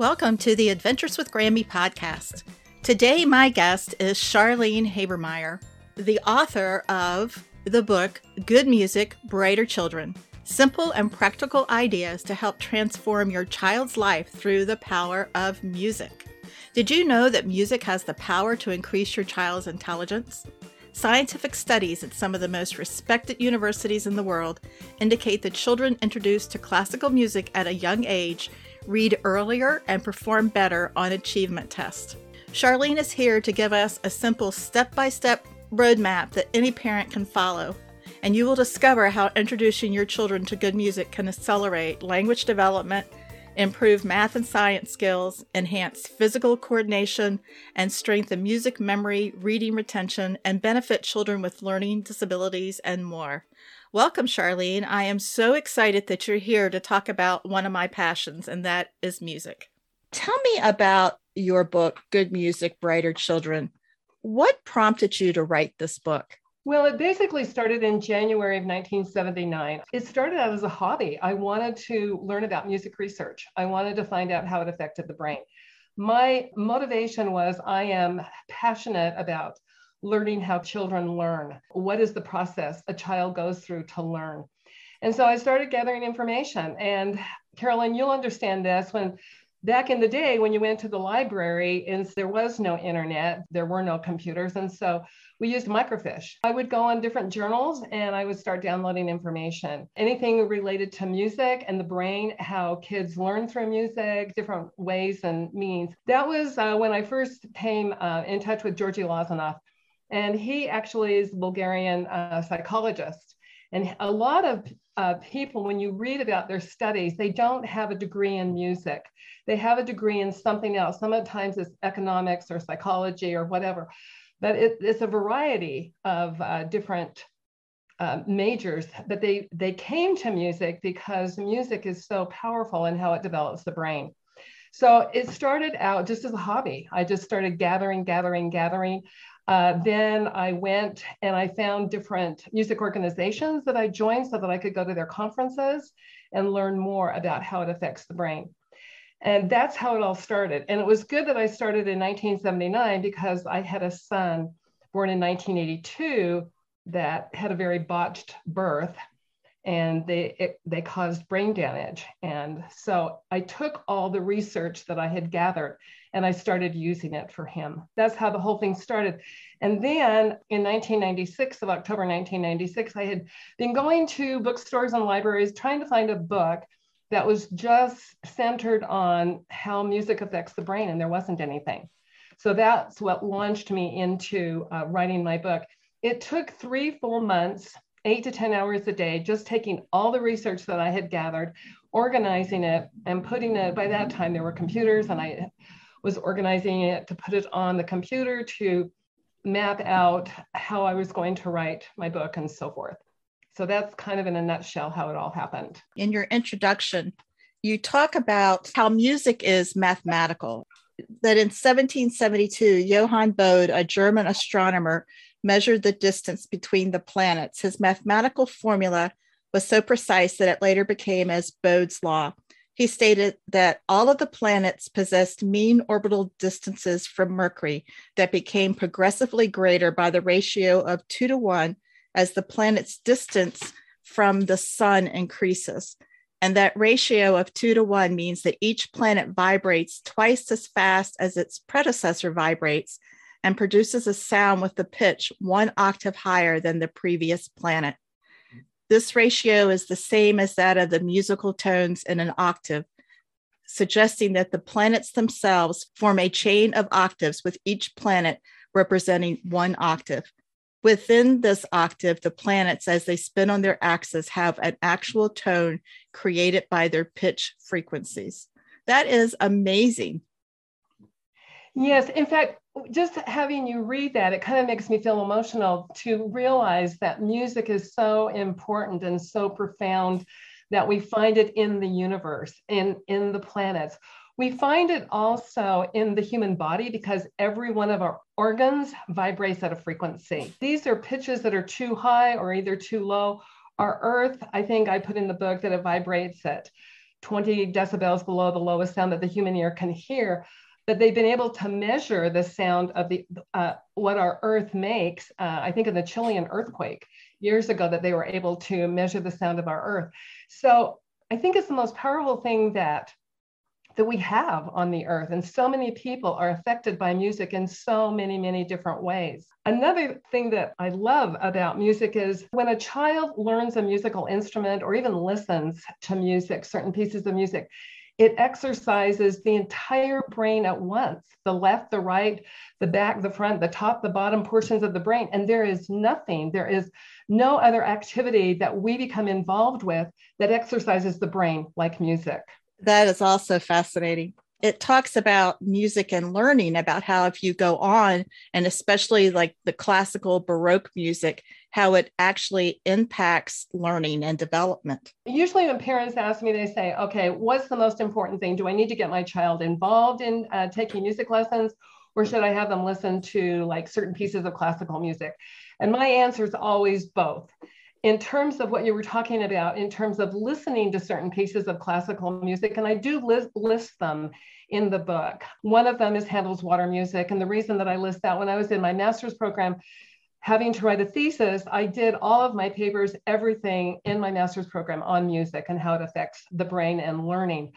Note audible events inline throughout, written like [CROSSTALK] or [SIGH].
Welcome to the Adventures with Grammy podcast. Today, my guest is Charlene Habermeyer, the author of the book Good Music, Brighter Children Simple and Practical Ideas to Help Transform Your Child's Life Through the Power of Music. Did you know that music has the power to increase your child's intelligence? Scientific studies at some of the most respected universities in the world indicate that children introduced to classical music at a young age read earlier, and perform better on achievement tests. Charlene is here to give us a simple step by step roadmap that any parent can follow. And you will discover how introducing your children to good music can accelerate language development, improve math and science skills, enhance physical coordination, and strengthen music memory, reading retention, and benefit children with learning disabilities and more. Welcome, Charlene. I am so excited that you're here to talk about one of my passions, and that is music. Tell me about your book, Good Music, Brighter Children. What prompted you to write this book? Well, it basically started in January of 1979. It started out as a hobby. I wanted to learn about music research, I wanted to find out how it affected the brain. My motivation was I am passionate about learning how children learn. What is the process a child goes through to learn? And so I started gathering information. And Carolyn, you'll understand this when back in the day when you went to the library and there was no internet, there were no computers. And so we used microfiche. I would go on different journals and I would start downloading information. Anything related to music and the brain, how kids learn through music, different ways and means. That was uh, when I first came uh, in touch with Georgi Lozanov. And he actually is a Bulgarian uh, psychologist. And a lot of uh, people, when you read about their studies, they don't have a degree in music. They have a degree in something else. Sometimes it's economics or psychology or whatever. But it, it's a variety of uh, different uh, majors. But they, they came to music because music is so powerful in how it develops the brain. So it started out just as a hobby. I just started gathering, gathering, gathering. Uh, then I went and I found different music organizations that I joined so that I could go to their conferences and learn more about how it affects the brain. And that's how it all started. And it was good that I started in 1979 because I had a son born in 1982 that had a very botched birth and they it, they caused brain damage. And so i took all the research that i had gathered and i started using it for him. That's how the whole thing started. And then in 1996 of october 1996 i had been going to bookstores and libraries trying to find a book that was just centered on how music affects the brain and there wasn't anything. So that's what launched me into uh, writing my book. It took three full months eight to 10 hours a day, just taking all the research that I had gathered, organizing it, and putting it. By that time, there were computers, and I was organizing it to put it on the computer to map out how I was going to write my book and so forth. So that's kind of in a nutshell how it all happened. In your introduction, you talk about how music is mathematical. That in 1772, Johann Bode, a German astronomer, measured the distance between the planets. His mathematical formula was so precise that it later became as Bode's law. He stated that all of the planets possessed mean orbital distances from Mercury that became progressively greater by the ratio of two to one as the planet's distance from the sun increases. And that ratio of two to one means that each planet vibrates twice as fast as its predecessor vibrates and produces a sound with the pitch one octave higher than the previous planet. This ratio is the same as that of the musical tones in an octave, suggesting that the planets themselves form a chain of octaves with each planet representing one octave. Within this octave, the planets, as they spin on their axis, have an actual tone created by their pitch frequencies. That is amazing. Yes, in fact, just having you read that, it kind of makes me feel emotional to realize that music is so important and so profound that we find it in the universe, in, in the planets. We find it also in the human body because every one of our organs vibrates at a frequency. These are pitches that are too high or either too low. Our earth, I think I put in the book that it vibrates at 20 decibels below the lowest sound that the human ear can hear. But they've been able to measure the sound of the uh, what our Earth makes. Uh, I think in the Chilean earthquake years ago, that they were able to measure the sound of our Earth. So I think it's the most powerful thing that that we have on the earth. And so many people are affected by music in so many, many different ways. Another thing that I love about music is when a child learns a musical instrument or even listens to music, certain pieces of music, it exercises the entire brain at once the left, the right, the back, the front, the top, the bottom portions of the brain. And there is nothing, there is no other activity that we become involved with that exercises the brain like music. That is also fascinating. It talks about music and learning, about how if you go on, and especially like the classical Baroque music, how it actually impacts learning and development. Usually, when parents ask me, they say, okay, what's the most important thing? Do I need to get my child involved in uh, taking music lessons? Or should I have them listen to like certain pieces of classical music? And my answer is always both in terms of what you were talking about, in terms of listening to certain pieces of classical music, and I do list, list them in the book. One of them is Handel's Water Music. And the reason that I list that when I was in my master's program, having to write a thesis, I did all of my papers, everything in my master's program on music and how it affects the brain and learning.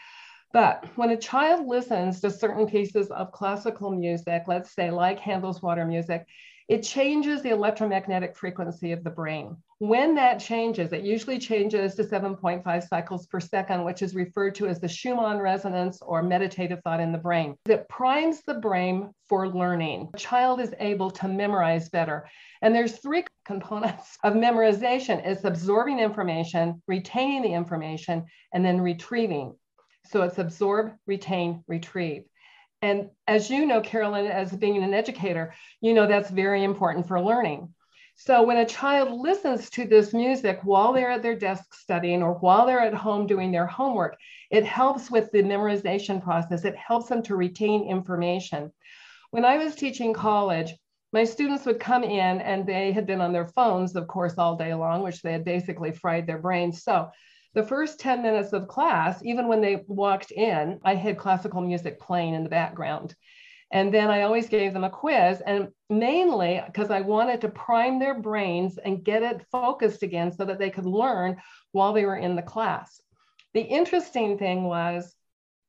But when a child listens to certain pieces of classical music, let's say like Handel's Water Music, it changes the electromagnetic frequency of the brain. When that changes, it usually changes to 7.5 cycles per second, which is referred to as the Schumann resonance or meditative thought in the brain. It primes the brain for learning. A child is able to memorize better. And there's three components [LAUGHS] of memorization. It's absorbing information, retaining the information, and then retrieving. So it's absorb, retain, retrieve. And as you know, Carolyn, as being an educator, you know that's very important for learning. So when a child listens to this music while they're at their desk studying or while they're at home doing their homework, it helps with the memorization process. It helps them to retain information. When I was teaching college, my students would come in and they had been on their phones, of course, all day long, which they had basically fried their brains. So the first 10 minutes of class, even when they walked in, I had classical music playing in the background. And then I always gave them a quiz, and mainly because I wanted to prime their brains and get it focused again so that they could learn while they were in the class. The interesting thing was,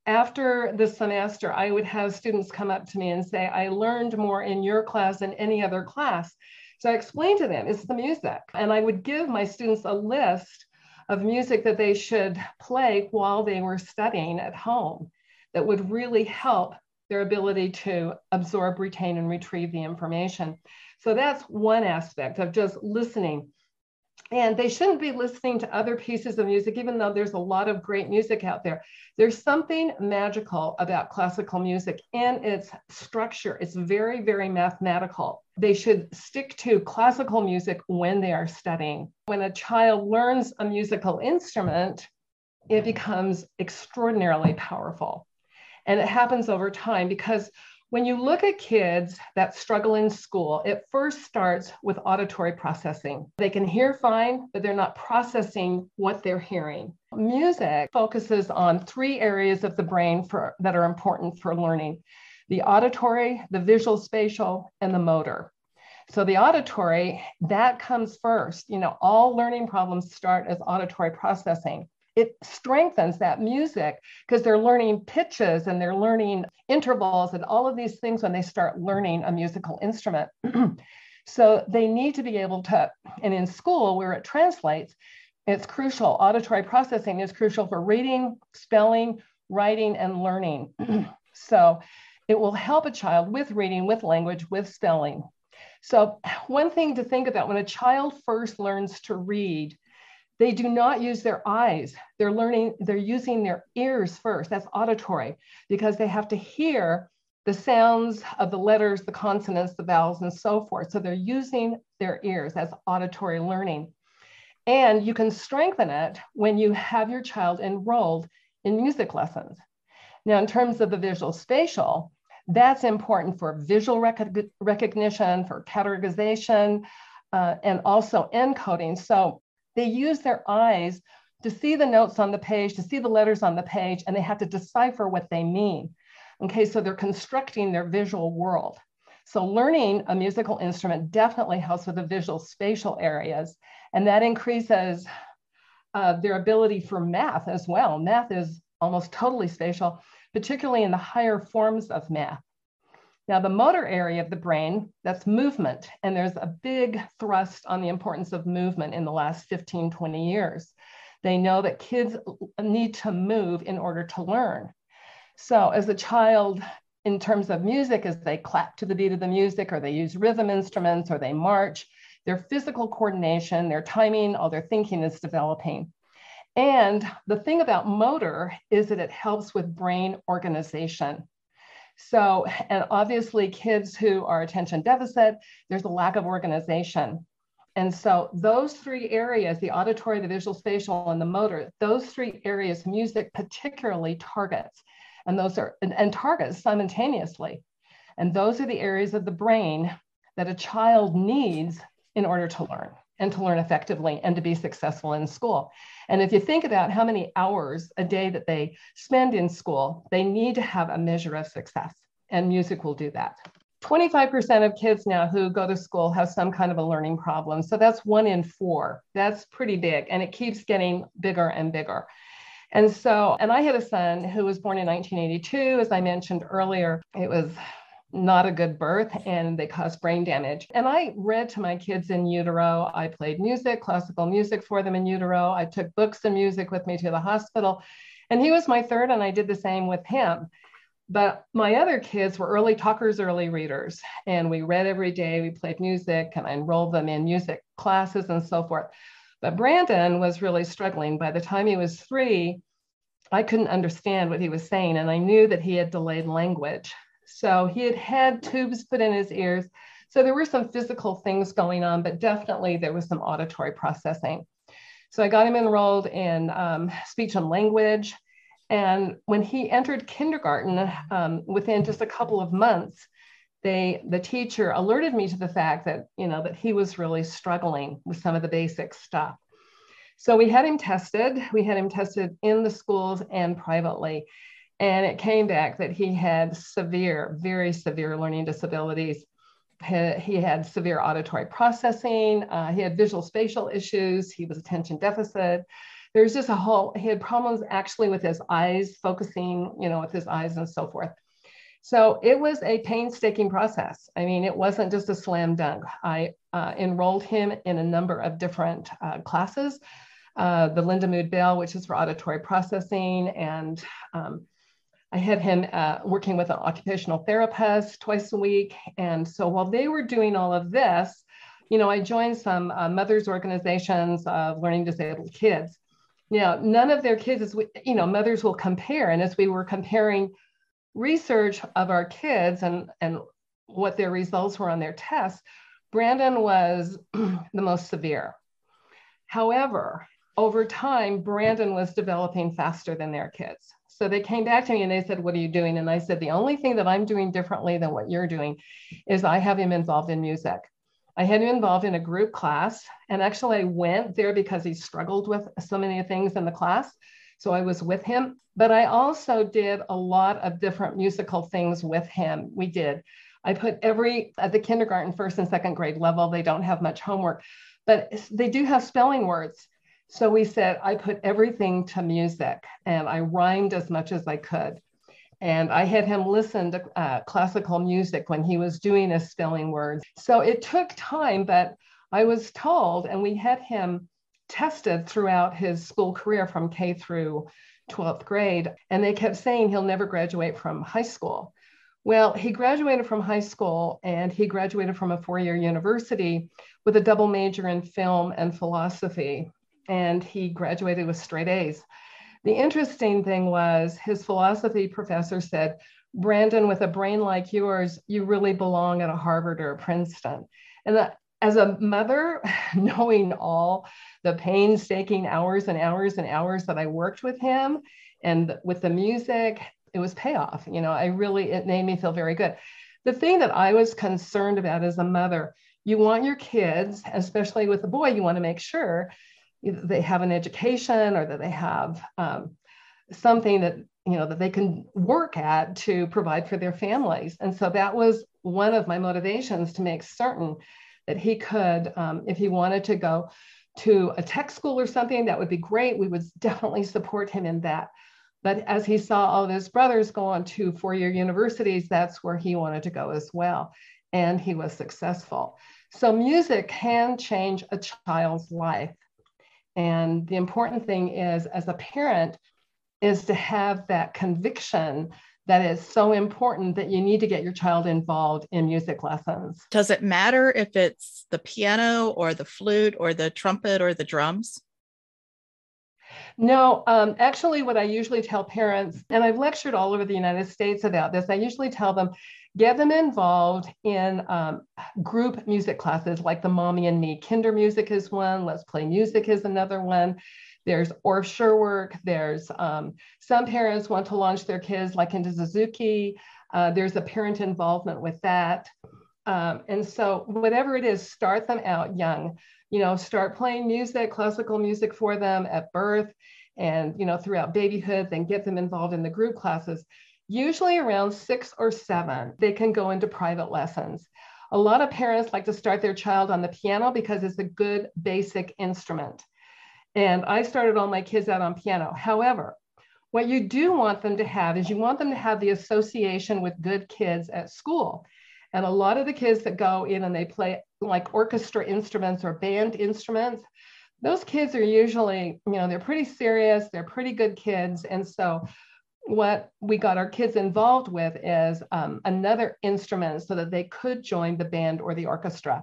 after the semester, I would have students come up to me and say, I learned more in your class than any other class. So I explained to them, it's the music. And I would give my students a list of music that they should play while they were studying at home that would really help their ability to absorb, retain, and retrieve the information. So that's one aspect of just listening. And they shouldn't be listening to other pieces of music, even though there's a lot of great music out there. There's something magical about classical music and its structure. It's very, very mathematical. They should stick to classical music when they are studying. When a child learns a musical instrument, it becomes extraordinarily powerful. And it happens over time because when you look at kids that struggle in school, it first starts with auditory processing. They can hear fine, but they're not processing what they're hearing. Music focuses on three areas of the brain for, that are important for learning the auditory, the visual spatial, and the motor. So the auditory, that comes first. You know, all learning problems start as auditory processing it strengthens that music because they're learning pitches and they're learning intervals and all of these things when they start learning a musical instrument. [CLEARS THROAT] so they need to be able to, and in school where it translates, it's crucial. Auditory processing is crucial for reading, spelling, writing, and learning. [CLEARS THROAT] so it will help a child with reading, with language, with spelling. So, one thing to think about when a child first learns to read, they do not use their eyes. They're learning, they're using their ears first. That's auditory because they have to hear the sounds of the letters, the consonants, the vowels, and so forth. So they're using their ears. That's auditory learning. And you can strengthen it when you have your child enrolled in music lessons. Now, in terms of the visual spatial, that's important for visual rec- recognition, for categorization, uh, and also encoding. So they use their eyes to see the notes on the page, to see the letters on the page, and they have to decipher what they mean. Okay, so they're constructing their visual world. So learning a musical instrument definitely helps with the visual spatial areas, and that increases uh, their ability for math as well. Math is almost totally spatial, particularly in the higher forms of math. Now, the motor area of the brain, that's movement, and there's a big thrust on the importance of movement in the last 15, 20 years. They know that kids need to move in order to learn. So, as a child, in terms of music, as they clap to the beat of the music, or they use rhythm instruments, or they march, their physical coordination, their timing, all their thinking is developing. And the thing about motor is that it helps with brain organization. So, [LAUGHS] and obviously, kids who are attention deficit, there's a lack of organization. And so, those three areas the auditory, the visual spatial, and the motor those three areas, music particularly targets. And those are, and, and targets simultaneously. And those are the areas of the brain that a child needs in order to learn and to learn effectively and to be successful in school. And if you think about how many hours a day that they spend in school, they need to have a measure of success, and music will do that. 25% of kids now who go to school have some kind of a learning problem. So that's one in four. That's pretty big, and it keeps getting bigger and bigger. And so, and I had a son who was born in 1982, as I mentioned earlier. It was not a good birth and they cause brain damage. And I read to my kids in utero. I played music, classical music for them in utero. I took books and music with me to the hospital. And he was my third, and I did the same with him. But my other kids were early talkers, early readers, and we read every day. We played music, and I enrolled them in music classes and so forth. But Brandon was really struggling. By the time he was three, I couldn't understand what he was saying, and I knew that he had delayed language. So he had had tubes put in his ears. So there were some physical things going on, but definitely there was some auditory processing. So I got him enrolled in um, speech and language. And when he entered kindergarten, um, within just a couple of months, they, the teacher alerted me to the fact that, you know, that he was really struggling with some of the basic stuff. So we had him tested. We had him tested in the schools and privately. And it came back that he had severe, very severe learning disabilities. He had severe auditory processing. Uh, he had visual spatial issues. He was attention deficit. There's just a whole, he had problems actually with his eyes, focusing, you know, with his eyes and so forth. So it was a painstaking process. I mean, it wasn't just a slam dunk. I uh, enrolled him in a number of different uh, classes. Uh, the Lindamood-Bell, which is for auditory processing, and um, I had him uh, working with an occupational therapist twice a week. And so while they were doing all of this, you know, I joined some uh, mothers organizations of learning disabled kids. Now, none of their kids, is, you know, mothers will compare. And as we were comparing research of our kids and, and what their results were on their tests, Brandon was [CLEARS THROAT] the most severe. However, over time, Brandon was developing faster than their kids. So they came back to me and they said, What are you doing? And I said, The only thing that I'm doing differently than what you're doing is I have him involved in music. I had him involved in a group class. And actually, I went there because he struggled with so many things in the class. So I was with him. But I also did a lot of different musical things with him. We did. I put every, at the kindergarten, first and second grade level, they don't have much homework, but they do have spelling words. So we said, I put everything to music and I rhymed as much as I could. And I had him listen to uh, classical music when he was doing his spelling words. So it took time, but I was told, and we had him tested throughout his school career from K through 12th grade. And they kept saying he'll never graduate from high school. Well, he graduated from high school and he graduated from a four year university with a double major in film and philosophy and he graduated with straight A's. The interesting thing was his philosophy professor said, Brandon, with a brain like yours, you really belong at a Harvard or a Princeton. And that, as a mother, [LAUGHS] knowing all the painstaking hours and hours and hours that I worked with him and with the music, it was payoff. You know, I really, it made me feel very good. The thing that I was concerned about as a mother, you want your kids, especially with a boy, you want to make sure they have an education or that they have um, something that you know that they can work at to provide for their families. And so that was one of my motivations to make certain that he could um, if he wanted to go to a tech school or something that would be great. We would [LAUGHS] definitely support him in that. But as he saw all of his brothers go on to four-year universities that's where he wanted to go as well. And he was successful. So music can change a child's life and the important thing is as a parent is to have that conviction that is so important that you need to get your child involved in music lessons. Does it matter if it's the piano or the flute or the trumpet or the drums? No, um, actually, what I usually tell parents, and I've lectured all over the United States about this, I usually tell them get them involved in um, group music classes like the Mommy and Me. Kindermusik is one, Let's Play Music is another one. There's Orff Schulwerk. There's um, some parents want to launch their kids like into Suzuki. Uh, there's a parent involvement with that. Um, and so whatever it is, start them out young. You know, start playing music, classical music for them at birth and, you know, throughout babyhood, then get them involved in the group classes. Usually around six or seven, they can go into private lessons. A lot of parents like to start their child on the piano because it's a good basic instrument. And I started all my kids out on piano. However, what you do want them to have is you want them to have the association with good kids at school. And a lot of the kids that go in and they play like orchestra instruments or band instruments, those kids are usually, you know, they're pretty serious, they're pretty good kids. And so what we got our kids involved with is um, another instrument so that they could join the band or the orchestra.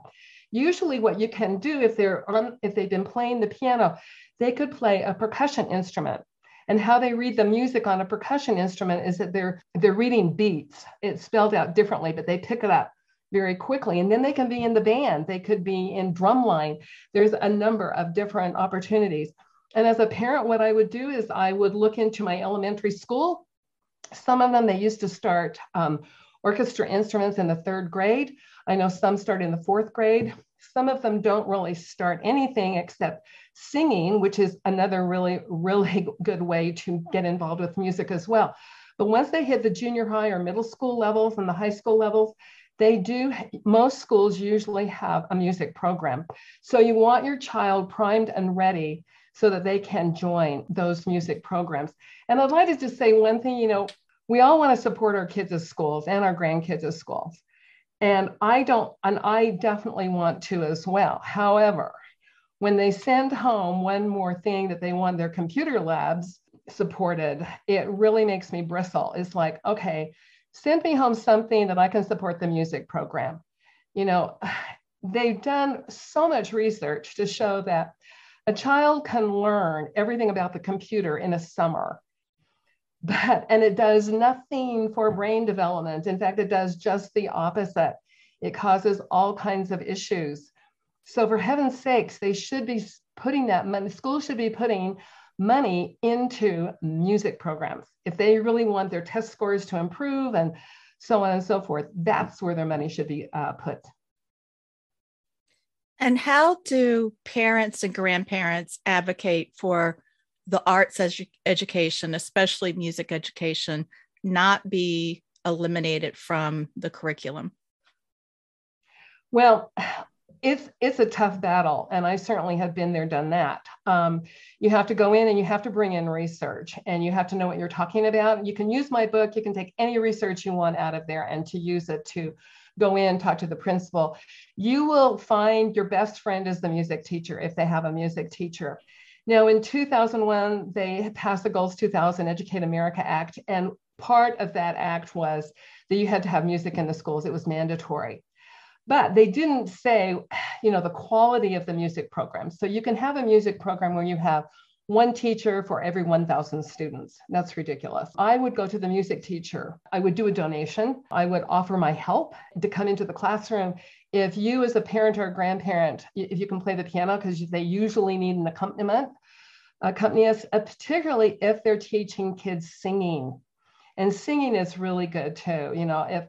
Usually what you can do if they're on, if they've been playing the piano, they could play a percussion instrument. And how they read the music on a percussion instrument is that they're they're reading beats. It's spelled out differently, but they pick it up very quickly. And then they can be in the band. They could be in drumline. There's a number of different opportunities. And as a parent, what I would do is I would look into my elementary school. Some of them they used to start um, orchestra instruments in the third grade. I know some start in the fourth grade. Some of them don't really start anything except singing, which is another really, really [LAUGHS] good way to get involved with music as well. But once they hit the junior high or middle school levels and the high school levels, they do, most schools usually have a music program. So you want your child primed and ready so that they can join those music programs. And I'd like to just say one thing, you know, we all want to support our kids' as schools and our grandkids' as schools. And I don't, and I definitely want to as well. However, when they send home one more thing that they want their computer labs supported, it really makes me bristle. It's like, okay, send me home something that I can support the music program. You know, [SIGHS] they've done so much research to show that a child can learn everything about the computer in a summer. [LAUGHS] But, and it does nothing for brain development. In fact, it does just the opposite. It causes all kinds of issues. So, for heaven's sakes, they should be putting that money, school should be putting money into music programs. If they really want their test scores to improve and so on and so forth, that's where their money should be uh, put. And how do parents and grandparents advocate for the arts edu- education, especially music education, not be eliminated from the curriculum? Well, it's it's a tough battle, and I certainly have been there, done that. Um, you have to go in and you have to bring in research, and you have to know what you're talking about. You can use my book. You can take any research you want out of there and to use it to go in, talk to the principal. You will find your best friend is the music teacher if they have a music teacher. Now, in 2001, they passed the Goals 2000 Educate America Act, and part of that act was that you had to have music in the schools. It was mandatory. But they didn't say, you know, the quality of the music program. So you can have a music program where you have one teacher for every 1,000 students. That's ridiculous. I would go to the music teacher. I would do a donation. I would offer my help to come into the classroom. If you, as a parent or a grandparent, if you can play the piano, because they usually need an accompaniment, accompanist, uh, particularly if they're teaching kids singing. And singing is really good too. You know, if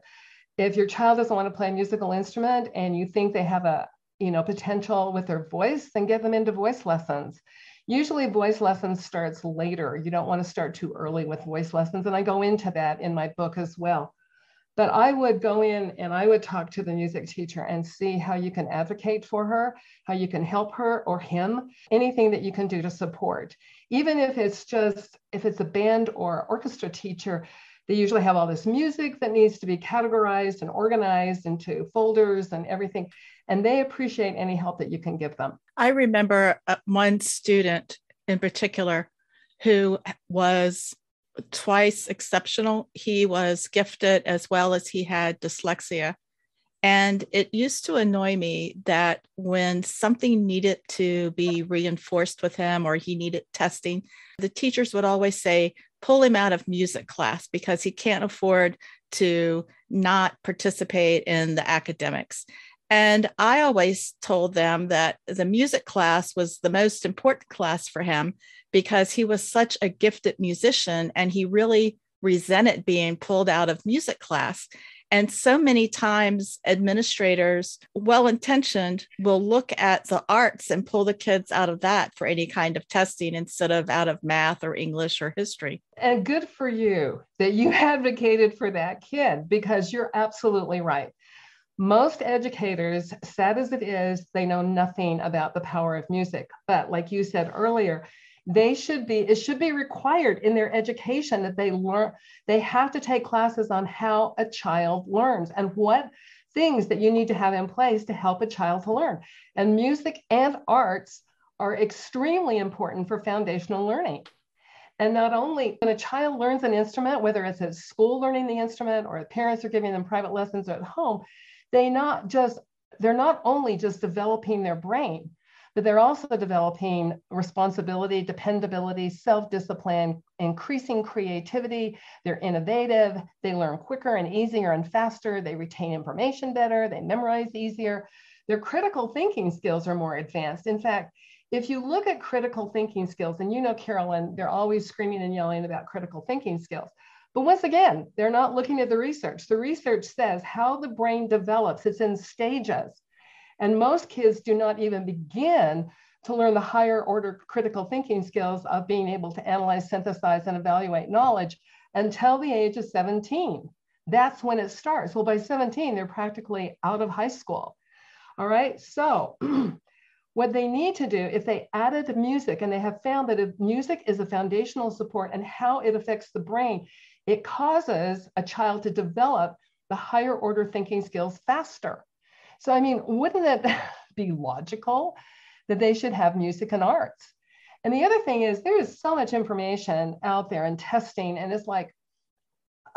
if your child doesn't want to play a musical instrument and you think they have a you know, potential with their voice, then get them into voice lessons. Usually voice lessons starts later. You don't want to start too early with voice lessons. And I go into that in my book as well. But I would go in and I would talk to the music teacher and see how you can advocate for her, how you can help her or him, anything that you can do to support. Even if it's just, if it's a band or orchestra teacher, they usually have all this music that needs to be categorized and organized into folders and everything. And they appreciate any help that you can give them. I remember uh, one student in particular who was twice exceptional. He was gifted as well as he had dyslexia. And it used to annoy me that when something needed to be reinforced with him or he needed testing, the teachers would always say, pull him out of music class because he can't afford to not participate in the academics. And I always told them that the music class was the most important class for him because he was such a gifted musician and he really resented being pulled out of music class. And so many times, administrators, well intentioned, will look at the arts and pull the kids out of that for any kind of testing instead of out of math or English or history. And good for you that you [LAUGHS] advocated for that kid because you're absolutely right. Most educators, sad as it is, they know nothing about the power of music. But like you said earlier, they should be it should be required in their education that they learn they have to take classes on how a child learns and what things that you need to have in place to help a child to learn and music and arts are extremely important for foundational learning and not only when a child learns an instrument whether it's at school learning the instrument or parents are giving them private lessons at home they not just they're not only just developing their brain but they're also developing responsibility, dependability, self discipline, increasing creativity. They're innovative, they learn quicker and easier and faster, they retain information better, they memorize easier. Their critical thinking skills are more advanced. In fact, if you look at critical thinking skills, and you know, Carolyn, they're always screaming and yelling about critical thinking skills. But once again, they're not looking at the research. The research says how the brain develops, it's in stages. And most kids do not even begin to learn the higher order critical thinking skills of being able to analyze, synthesize, and evaluate knowledge until the age of 17. That's when it starts. Well, by 17, they're practically out of high school. All right. So, [CLEARS THROAT] what they need to do, if they added music and they have found that music is a foundational support and how it affects the brain, it causes a child to develop the higher order thinking skills faster. So, I mean, wouldn't it [LAUGHS] be logical that they should have music and arts? And the other thing is, there is so much information out there and testing, and it's like,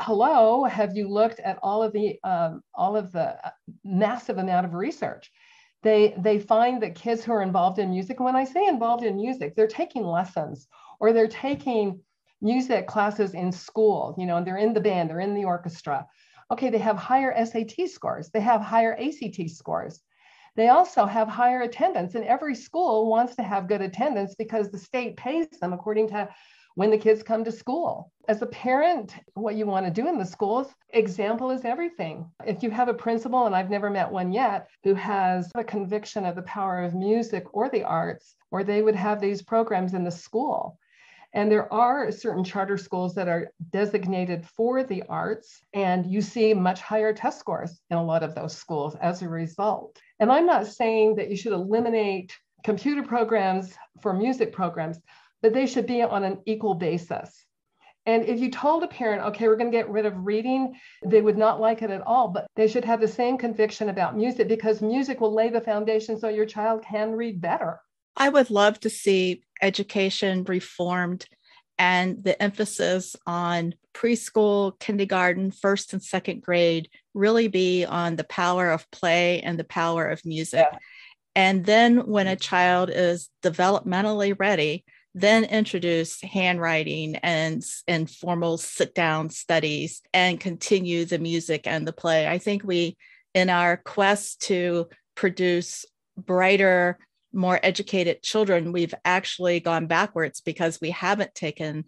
hello, have you looked at all of the um, all of the uh, massive amount of research? They they find that kids who are involved in music, when I say involved in music, they're taking lessons or they're taking music classes in school. You know, and they're in the band, they're in the orchestra, okay, they have higher SAT scores, they have higher ACT scores. They also have higher attendance, and every school wants to have good attendance because the state pays them according to when the kids come to school. As a parent, what you want to do in the schools, example is everything. If you have a principal, and I've never met one yet, who has a conviction of the power of music or the arts, or they would have these programs in the school. And there are certain charter schools that are designated for the arts, and you see much higher test scores in a lot of those schools as a result. And I'm not saying that you should eliminate computer programs for music programs, but they should be on an equal basis. And if you told a parent, okay, we're going to get rid of reading, they would not like it at all, but they should have the same conviction about music because music will lay the foundation so your child can read better. I would love to see education reformed and the emphasis on preschool, kindergarten, first and second grade really be on the power of play and the power of music. Yeah. And then when a mm-hmm. child is developmentally ready, then introduce handwriting and, and formal sit down studies and continue the music and the play. I think we, in our quest to produce brighter, more educated children, we've actually gone backwards because we haven't taken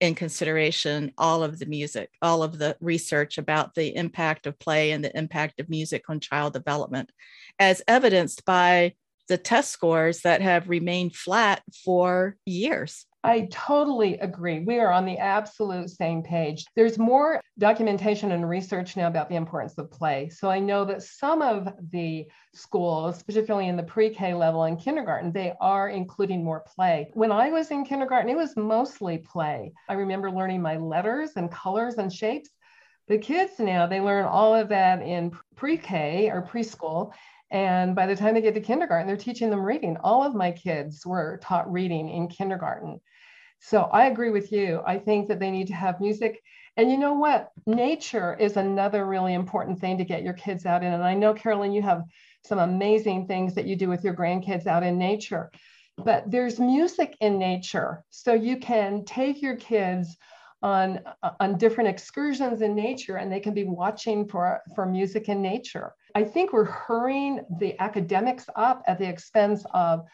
in consideration all of the music, all of the research about the impact of play and the impact of music on child development, as evidenced by the test scores that have remained flat for years. I totally agree. We are on the absolute same page. There's more documentation and research now about the importance of play. So I know that some of the schools, particularly in the pre K level and kindergarten, they are including more play. When I was in kindergarten, it was mostly play. I remember learning my letters and colors and shapes. The kids now, they learn all of that in pre K or preschool. And by the time they get to kindergarten, they're teaching them reading. All of my kids were taught reading in kindergarten. So I agree with you. I think that they need to have music. And you know what? Nature is another really important thing to get your kids out in. And I know, Carolyn, you have some amazing things that you do with your grandkids out in nature. But there's music in nature. So you can take your kids on, uh, on different excursions in nature and they can be watching for, for music in nature. I think we're hurrying the academics up at the expense of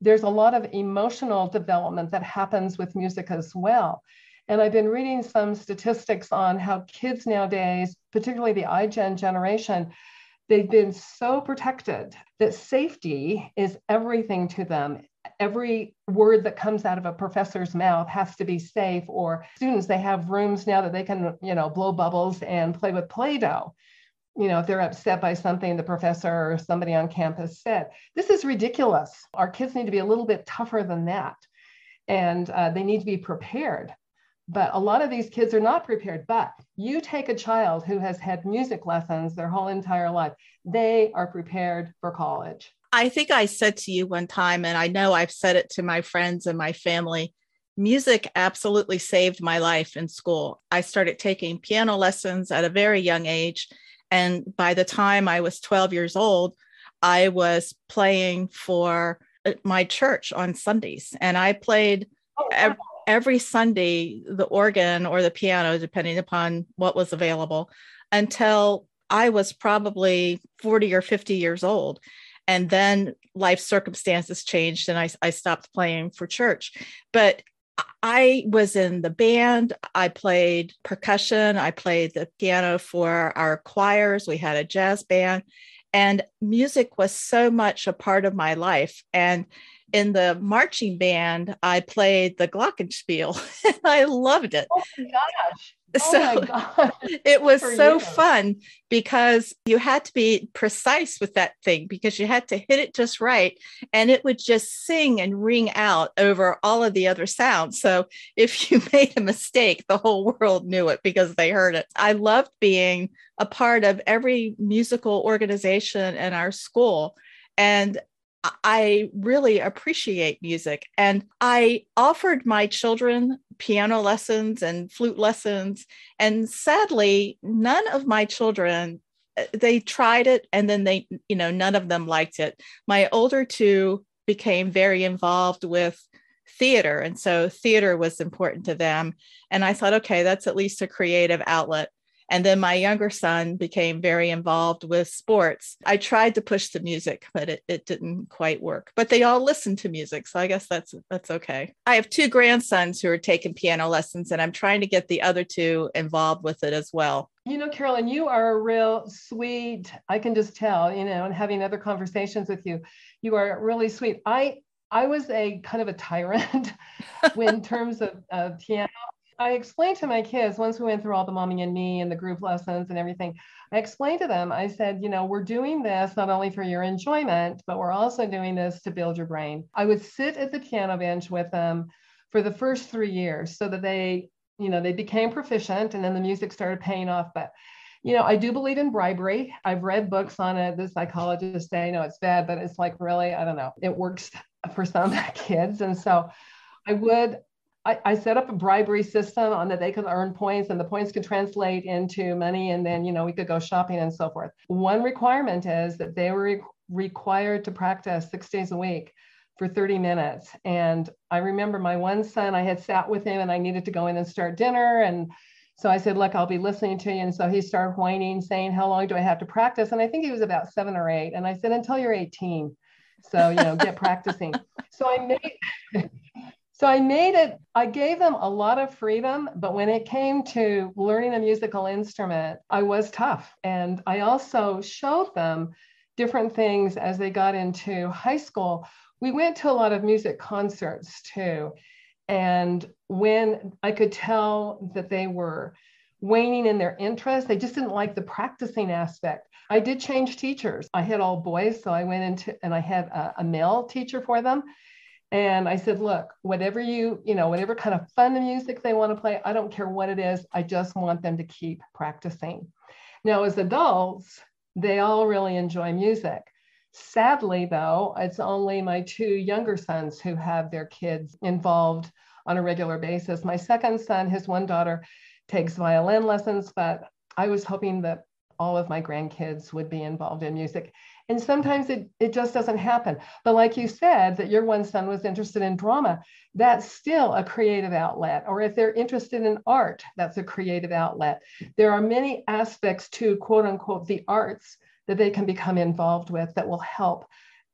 there's a lot of emotional development that happens with music as well. And I've been reading some statistics on how kids nowadays, particularly the iGen generation, they've been so protected that safety is everything to them. Every word that comes out of a professor's mouth has to be safe. Or students, they have rooms now that they can, you know, blow bubbles and play with Play-Doh you know, if they're upset by something the professor or somebody on campus said. This is ridiculous. Our kids need to be a little bit tougher than that. And uh, they need to be prepared. But a lot of these kids are not prepared. But you take a child who has had music lessons their whole entire life, they are prepared for college. I think I said to you one time, and I know I've said it to my friends and my family music absolutely saved my life in school. I started taking piano lessons at a very young age and by the time I was 12 years old, I was playing for uh, my church on Sundays. And I played oh, wow. every Sunday the organ or the piano, depending upon what was available, until I was probably 40 or 50 years old. And then life circumstances changed and I, I stopped playing for church. But I was in the band. I played percussion. I played the piano for our choirs. We had a jazz band. And music was so much a part of my life. And in the marching band, I played the Glockenspiel. [LAUGHS] I loved it. Oh my gosh. [LAUGHS] Oh so it was so you. fun because you had to be precise with that thing because you had to hit it just right and it would just sing and ring out over all of the other sounds. So if you [LAUGHS] made a mistake, the whole world knew it because they heard it. I loved being a part of every musical organization in our school. And I really appreciate music. And I offered my children piano lessons and flute lessons. And sadly, none of my children, uh, they tried it and then they, you know, none of them liked it. My older two became very involved with theater. And so theater was important to them. And I thought, okay, that's at least a creative outlet. And then my younger son became very involved with sports. I tried to push the music, but it, it didn't quite work. But they all listen to music. So I guess that's that's okay. I have two grandsons who are taking piano lessons, and I'm trying to get the other two involved with it as well. You know, Carolyn, you are a real sweet. I can just tell, you know, and having other conversations with you, you are really sweet. I I was a kind of a tyrant [LAUGHS] in terms of, of piano. I explained to my kids once we went through all the mommy and me and the group lessons and everything. I explained to them, I said, you know, we're doing this not only for your enjoyment, but we're also doing this to build your brain. I would sit at the piano bench with them for the first three years so that they, you know, they became proficient and then the music started paying off. But you know, I do believe in bribery. I've read books on it. The psychologists say, no, it's bad, but it's like really, I don't know, it works for some [LAUGHS] kids. And so I would I, I, set up a bribery system on that they could earn points and the points could translate into money and then you know we could go shopping and so forth. One requirement is that they were re- required to practice six days a week for 30 minutes. And i remember my one son i had sat with him and i needed to go in and start dinner. And so i said look i'll be listening to you. And so he started whining saying how long do i have to practice? And i think he was about seven or eight. And i said until you're 18 so you know get practicing. [LAUGHS] So i made So I made it, I gave them a lot of freedom, but when it came to learning a musical instrument, I was tough. And I also showed them different things as they got into high school. We went to a lot of music concerts too. And when I could tell that they were waning in their interest, they just didn't like the practicing aspect. I did change teachers. I had all boys, so I went into and I had a, a male teacher for them. And I said, look, whatever you, you know, whatever kind of fun music they want to play, I don't care what it is. I just want them to keep practicing. Now, as adults, they all really enjoy music. Sadly, though, it's only my two younger sons who have their kids involved on a regular basis. My second son, his one daughter, takes violin lessons, but I was hoping that all of my grandkids would be involved in music. And sometimes it, it just doesn't happen. But like you said, that your one son was interested in drama, that's still a creative outlet. Or if they're interested in art, that's a creative outlet. There are many aspects to quote unquote the arts that they can become involved with that will help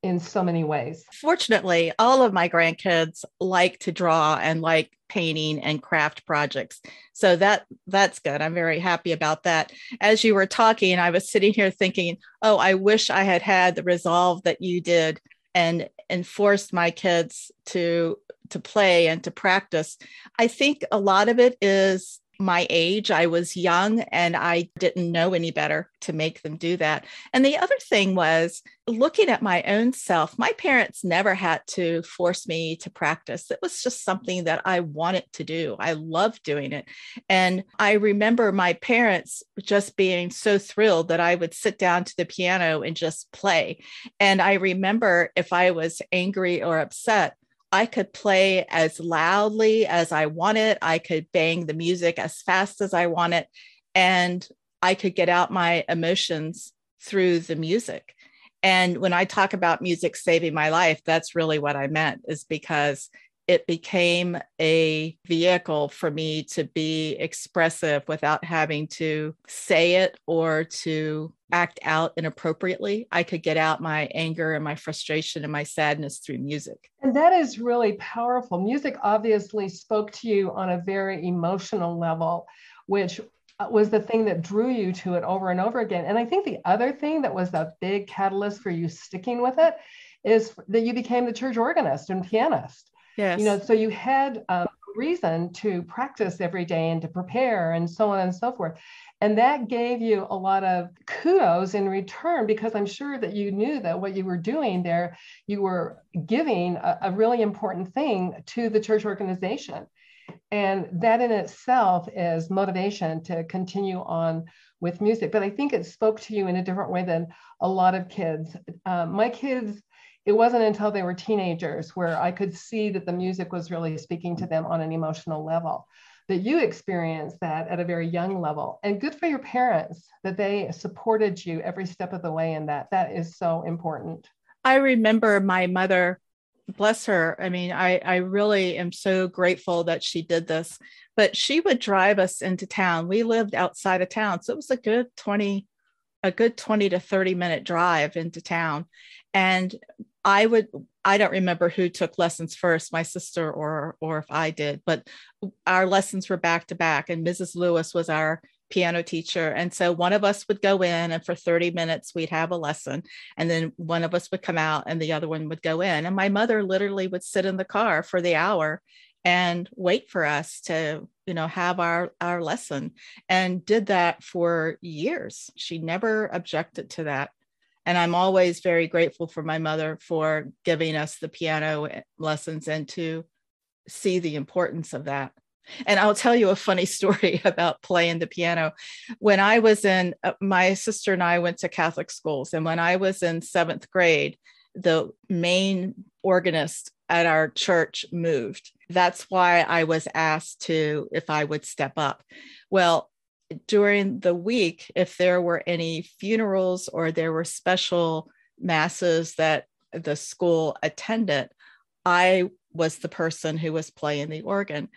in so many ways. Fortunately, all of my grandkids like to draw and like painting and craft projects. So that that's good. I'm very happy about that. As you were talking, I was sitting here thinking, "Oh, I wish I had had the resolve that you did and and forced my kids to to play and to practice." I think a lot of it is my age. I was young and I didn't know any better to make them do that. And the other thing was looking at my own self. My parents never had to force me to practice. It was just something that I wanted to do. I loved doing it. And I remember my parents just being so thrilled that I would sit down to the piano and just play. And I remember if I was angry or upset, I could play as loudly as I wanted. I could bang the music as fast as I wanted. And I could get out my emotions through the music. And when I talk about music saving my life, that's really what I meant, is because it became a vehicle for me to be expressive without having to say it or to act out inappropriately. I could get out my anger and my frustration and my sadness through music. And that is really powerful. Music obviously spoke to you on a very emotional level, which uh, was the thing that drew you to it over and over again. And I think the other thing that was a big catalyst for you sticking with it is that you became the church organist and pianist. Yes. You know, so you had um, reason to practice every day and to prepare and so on and so forth. And that gave you a lot of kudos in return because I'm sure that you knew that what you were doing there, you were giving a, a really important thing to the church organization. And that in itself is motivation to continue on with music. But I think it spoke to you in a different way than a lot of kids. Um, my kids it wasn't until they were teenagers where I could see that the music was really speaking to them on an emotional level. That you experienced that at a very young level. And good for your parents that they supported you every step of the way in that. That is so important. I remember my mother, bless her. I mean, I, I really am so grateful that she did this, but she would drive us into town. We lived outside of town. So it was a good 20, a good 20 to 30 minute drive into town. And I would I don't remember who took lessons first, my sister or or if I did, but our lessons were back to back and Mrs. Lewis was our piano teacher. And so one of us would go in and for 30 minutes we'd have a lesson and then one of us would come out and the other one would go in. And my mother literally would sit in the car for the hour and wait for us to you know have our our lesson and did that for years. She never objected to that and i'm always very grateful for my mother for giving us the piano lessons and to see the importance of that. And i'll tell you a funny [LAUGHS] story about playing the piano. When i was in uh, my sister and i went to catholic schools and when i was in seventh grade the main organist at our church moved. That's why i was asked to if i would step up. Well during the week, if there were any funerals or there were special masses that the school attended, I was the person who was playing the organ.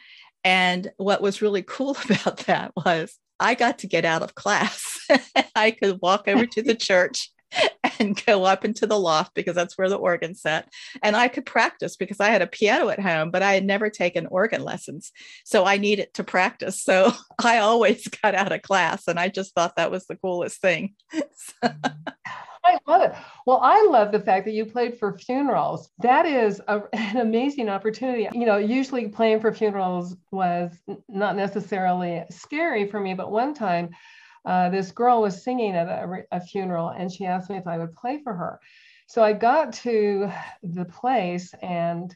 And what was really [LAUGHS] cool about that was I got to get out of class. [LAUGHS] I could walk over to the [LAUGHS] church [LAUGHS] and go up into the loft because that's where the organ sat. And I could practice because I had a piano at home, but I had never taken organ lessons. So I needed to practice. So [LAUGHS] I always [LAUGHS] got out of class and I just thought that was the coolest thing. I love it. Well, I love the fact that you played for funerals. That is a, an amazing opportunity. You know, usually playing for funerals was not necessarily scary for me, but one time uh, this girl was singing at a, a funeral and she asked me if I would play for her. So I got to the place and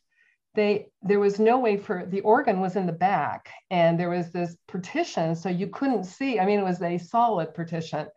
they there was no way for the organ was in the back and there was this partition so you couldn't see i mean it was a solid partition.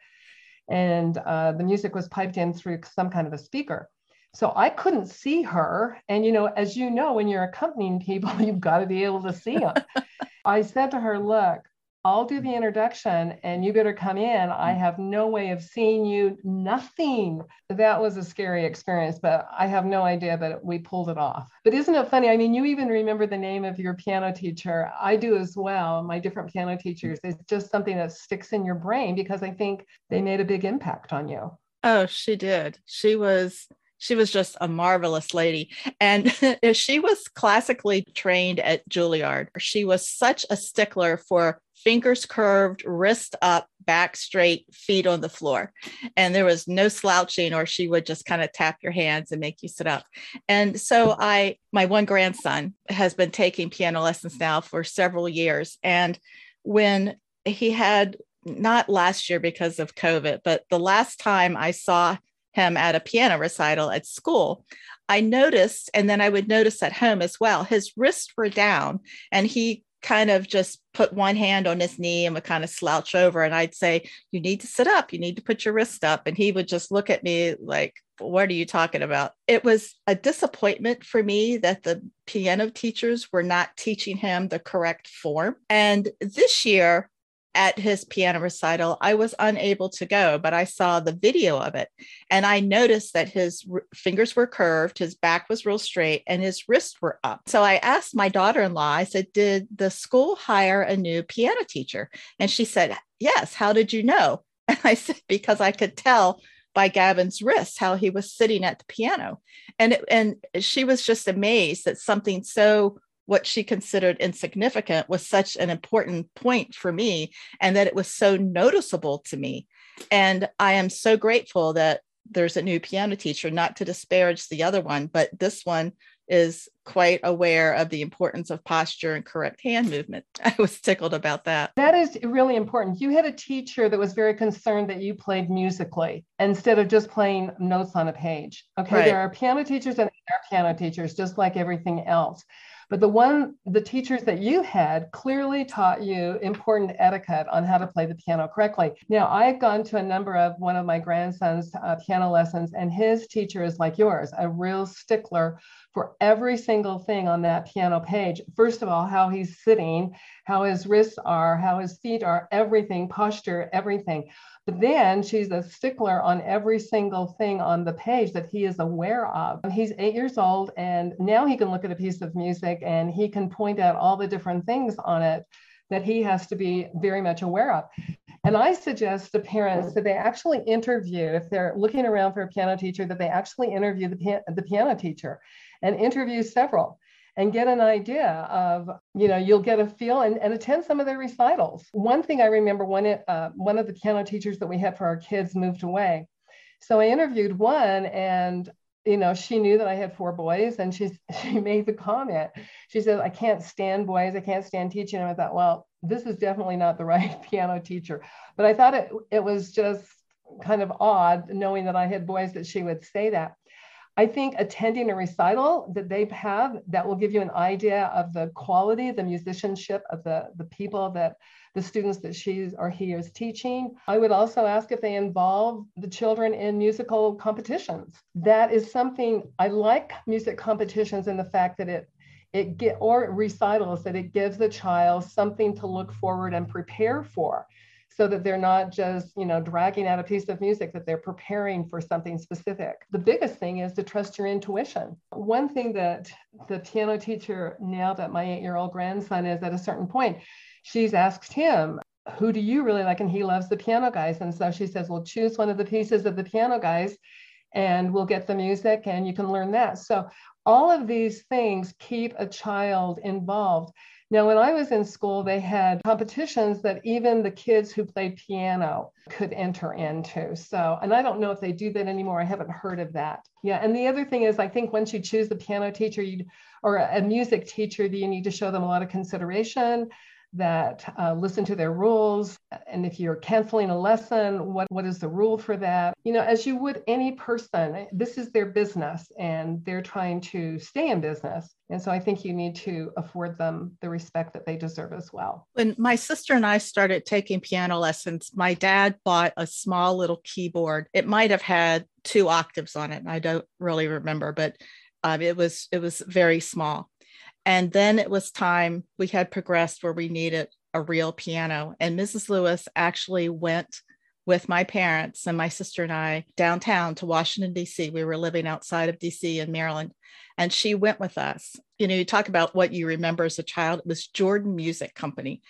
And uh, the music was piped in through some kind of a speaker. So i couldn't see her and you know as you know when you're accompanying people [LAUGHS] you've got to be able to see them [LAUGHS] i said to her look I'll do the introduction and you better come in. I mm. have no way of seeing you, nothing. That was a scary experience, but I have no idea, but we pulled it off. But isn't it funny? I mean, you even remember the name of your piano teacher. I do as well, my different piano teachers. It's just something that sticks in your brain because I think they made a big impact on you. Oh, she did. She was she was just a marvelous lady. And [LAUGHS] she was classically trained at Juilliard. She was such a stickler for fingers curved, wrist up, back straight, feet on the floor. And there was no slouching, or she would just kind of tap your hands and make you sit up. And so I, my one grandson has been taking piano lessons now for several years. And when he had not last year because of COVID, but the last time I saw him at a piano recital at school, I noticed, and then I would notice at home as well, his wrists were down and he kind of just put one hand on his knee and would kind of slouch over. And I'd say, You need to sit up. You need to put your wrist up. And he would just look at me like, What are you talking about? It was a disappointment for me that the piano teachers were not teaching him the correct form. And this year, at his piano recital, I was unable to go, but I saw the video of it and I noticed that his r- fingers were curved, his back was real straight, and his wrists were up. So I asked my daughter in law, I said, Did the school hire a new piano teacher? And she said, Yes. How did you know? [LAUGHS] And I said, Because I could tell by Gavin's wrists how he was sitting at the piano. And, it, and she was just amazed that something so what she considered insignificant was such an important point for me and that it was so noticeable to me. And I am so grateful that there's a new piano teacher, not to disparage the other one, but this one is quite aware of the importance of posture and correct hand movement. [LAUGHS] I was tickled about that. That is really important. You had a teacher that was very concerned that you played musically instead of just playing notes on a page. Okay, right. there are piano teachers and there are piano teachers, just like everything else. But the one, the teachers that you had clearly taught you important etiquette on how to play the piano correctly. Now, I've gone to a number of one of my grandson's uh, piano lessons, and his teacher is like yours, a real stickler for every single thing on that piano page. First of all, how he's sitting, how his wrists are, how his feet are, everything, posture, everything. But then she's a stickler on every single thing on the page that he is aware of. He's eight years old, and now he can look at a piece of music and he can point out all the different things on it that he has to be very much aware of. And I suggest to parents that they actually interview, if they're looking around for a piano teacher, that they actually interview the, the piano teacher and interview several and get an idea of, you know, you'll get a feel and, and attend some of their recitals. One thing I remember it, uh, one of the piano teachers that we had for our kids moved away. So I interviewed one and you know, she knew that I had four boys and she, [LAUGHS] she made the comment. She said, I can't stand boys. I can't stand teaching. And I thought, well, this is definitely not the [LAUGHS] right piano teacher. But I thought it, it was just kind of odd knowing that I had boys that she would say that. I think attending a recital that they have that will give you an idea of the quality, the musicianship of the, the people that the students that she's or he is teaching. I would also ask if they involve the children in musical competitions. That is something I like music competitions and the fact that it it get or recitals that it gives the child something to look forward and prepare for so that they're not just you know dragging out a piece of music that they're preparing for something specific the biggest thing is to trust your intuition one thing that the piano teacher now that my eight year old grandson is at a certain point she's asked him who do you really like? And he loves the piano guys. And so she says, well, choose one of the pieces of the piano guys and we'll get the music and you can learn that. So all of these things keep a child involved. Now, when I was in school, they had competitions that even the kids who played piano could enter into. So, and I don't know if they do that anymore. I haven't heard of that. Yeah. And the other thing is, I think once you choose the piano teacher you or a music teacher, you need to show them a lot of consideration that uh, listen to their rules. And if you're canceling a lesson, what, what is the rule for that? You know, as you would any person, this is their business and they're trying to stay in business. And so I think you need to afford them the respect that they deserve as well. When my sister and I started taking piano lessons, my dad bought a small little keyboard. It might have had two octaves on it. And I don't really remember, but um, it was it was very small and then it was time we had progressed where we needed a real piano. And Mrs. Lewis actually went with my parents and my sister and I downtown to Washington, D.C. We were living outside of D.C. in Maryland. And she went with us. You know, you talk about what you remember as a child. It was Jordan Music Company.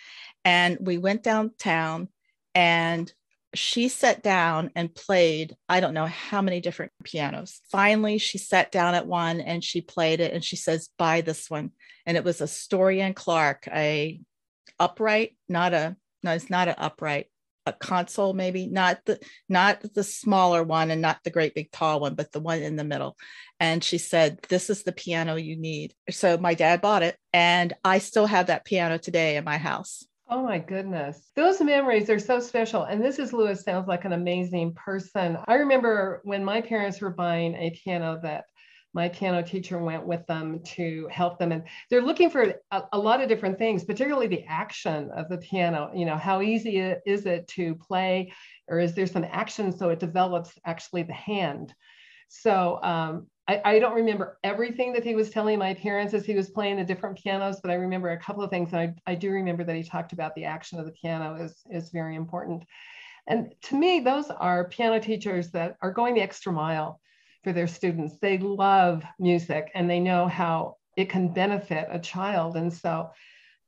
And we went downtown and she sat down and played i don't know how many different pianos. Finally she sat down at one and she played it and she says buy this one. And it was a story clark a upright not a no it's not an upright a console maybe not the not the smaller one and not the great big tall one but the one in the middle. And she said this is the piano you need. So my dad bought it and i still have that piano today in my house Oh my goodness. Those memories are so special. And Mrs. Lewis sounds like an amazing person. I remember when my parents were buying a piano that my piano teacher went with them to help them and they're looking for a, a, lot of different things particularly the action of the piano you know how easy is it to play or is there some action so it develops actually the hand so um, I, I, don't remember everything that he was telling my parents as he was playing the different pianos, but I remember a couple of things. And I, I do remember that he talked about the action of the piano is, is very important. And to me, those are piano teachers that are going the extra mile for their students. They love music and they know how it can benefit a child. And so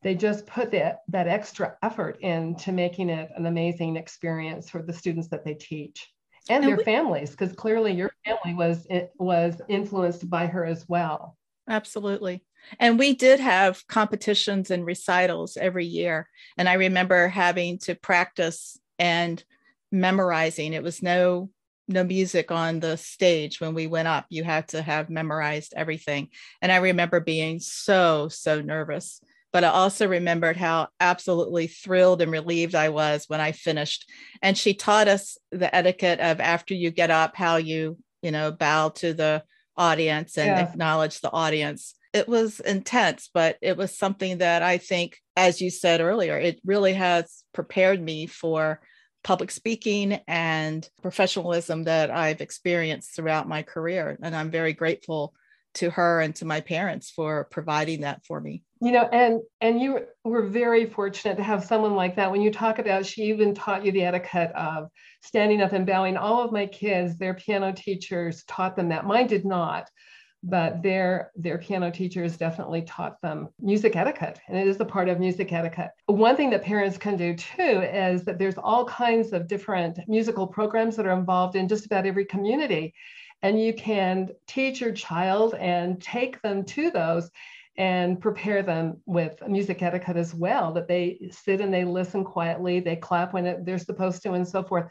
they just put that, that extra effort into making it an amazing experience for the students that they teach and, their we, families because clearly your family was it was influenced by her as well. Absolutely. And we did have competitions and recitals every year. And i remember having to practice and memorizing. It was no no music on the stage when we went up. You had to have memorized everything. And i remember being so so nervous but I also remembered how absolutely thrilled and relieved I was when I finished. And she taught us the etiquette of after you get up, how you, you know, bow to the audience and yeah. acknowledge the audience. It was intense, but it was something that I think, as you said earlier, it really has prepared me for public speaking and professionalism that I've experienced throughout my career. And I'm very grateful to her and to my parents for providing that for me. You know and and you were very fortunate to have someone like that. When you talk about she even taught you the etiquette of standing up and bowing. All of my kids their piano teachers taught them that. Mine did not but their their piano teachers definitely taught them music etiquette and it is a part of music etiquette. One thing that parents can do too is that there's all kinds of different musical programs that are involved in just about every community and you can teach your child and take them to those and prepare them with music etiquette as well that they sit and they listen quietly they clap when it, they're supposed to and so forth.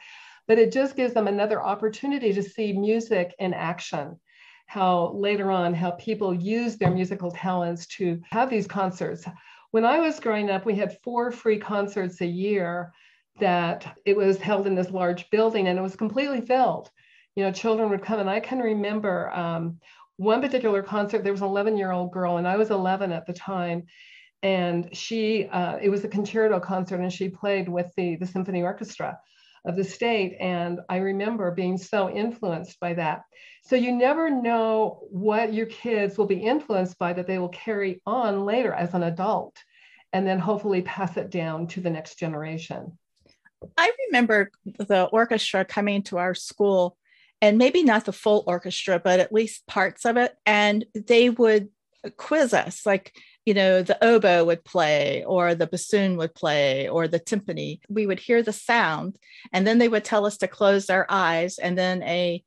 But it just gives them another opportunity to see music in action how later on how people use their musical talents to have these concerts. When i was growing up we had four free concerts a year that it was held in this large building and it was completely filled you know, children would come. And I can remember um, one particular concert, there was an 11 year old girl, and I was 11 at the time. And she, uh, it was a concerto concert, and she played with the, the symphony orchestra of the state. And I remember being so influenced by that. So you never know what your kids will be influenced by that they will carry on later as an adult, and then hopefully pass it down to the next generation. I remember the orchestra coming to our school and maybe not the full orchestra, but at least parts of it. And they would quiz us like, you know, the oboe would play or the bassoon would play or the timpani. We would hear the sound and then they would tell us to close our eyes and then a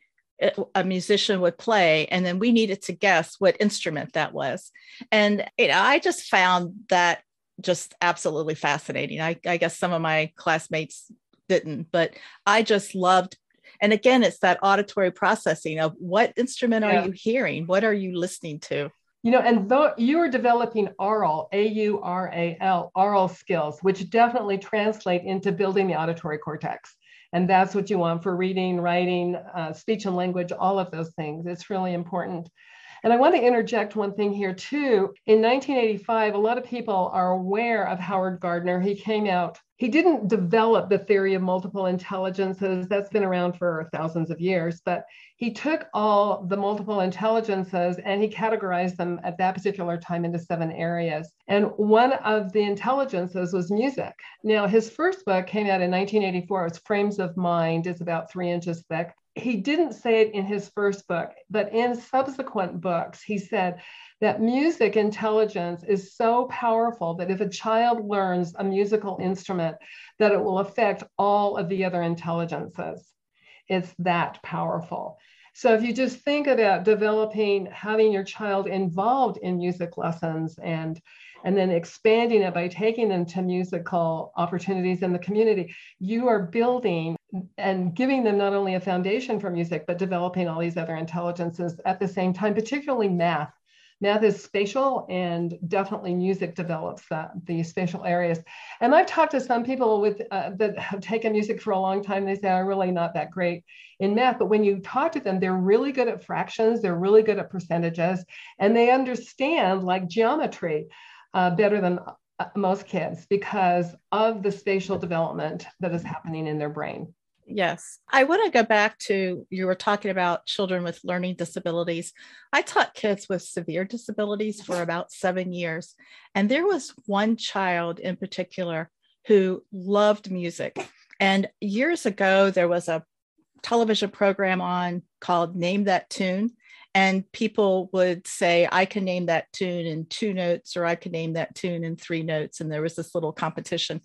a musician would play and then we needed to guess what instrument that was and you know, i just found that just absolutely fascinating I, I guess some of my classmates didn't but i just loved and again it's that auditory processing of what instrument yeah. are you hearing what are you listening to you know and though you are developing aural a-u-r-a-l aural skills which definitely translate into building the auditory cortex and that's what you want for reading writing uh, speech and language all of those things it's really important and I want to interject one thing here too. In 1985, a lot of people are aware of Howard Gardner. He came out, he didn't develop the theory of multiple intelligences. That's been around for thousands of years, but he took all the multiple intelligences and he categorized them at that particular time into seven areas. And one of the intelligences was music. Now, his first book came out in 1984. It's Frames of Mind. It's about three inches thick he didn't say it in his first book, but in subsequent books, he said that music intelligence is so powerful that if a child learns a musical instrument, that it will affect all of the other intelligences. It's that powerful. So if you just think about developing, having your child involved in music lessons and and then expanding it by taking them to musical opportunities in the community, you are building and giving them not only a foundation for music, but developing all these other intelligences at the same time, particularly math. Math is spatial, and definitely music develops that, the spatial areas. And I've talked to some people with uh, that have taken music for a long time. They say I'm really not that great in math, but when you talk to them, they're really good at fractions. They're really good at percentages, and they understand like geometry uh, better than uh, most kids because of the spatial development that is happening in their brain. Yes. I want to go back to you were talking about children with learning disabilities. I taught kids with severe disabilities for about seven years. And there was one child in particular who loved music. And years ago, there was a television program on called Name That Tune and people would say i can name that tune in two notes or i can name that tune in three notes and there was this little competition.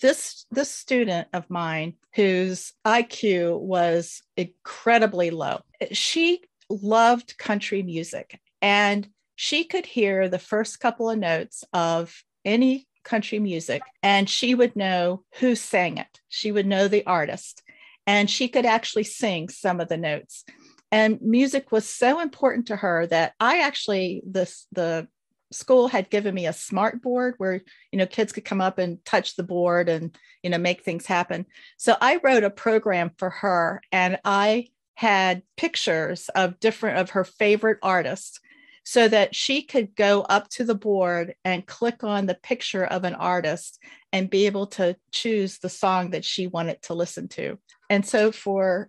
This this student of mine whose iq was incredibly low she loved country music and she could hear the first couple of notes of any country music and she would know who sang it. She would know the artist and she could actually sing some of the notes and music was so important to her that i actually this the school had given me a smart board where you know kids could come up and touch the board and you know make things happen. So i wrote a program for her and i had pictures of different of her favorite artists so that she could go up to the board and click on the picture of an artist and be able to choose the song that she wanted to listen to. And so for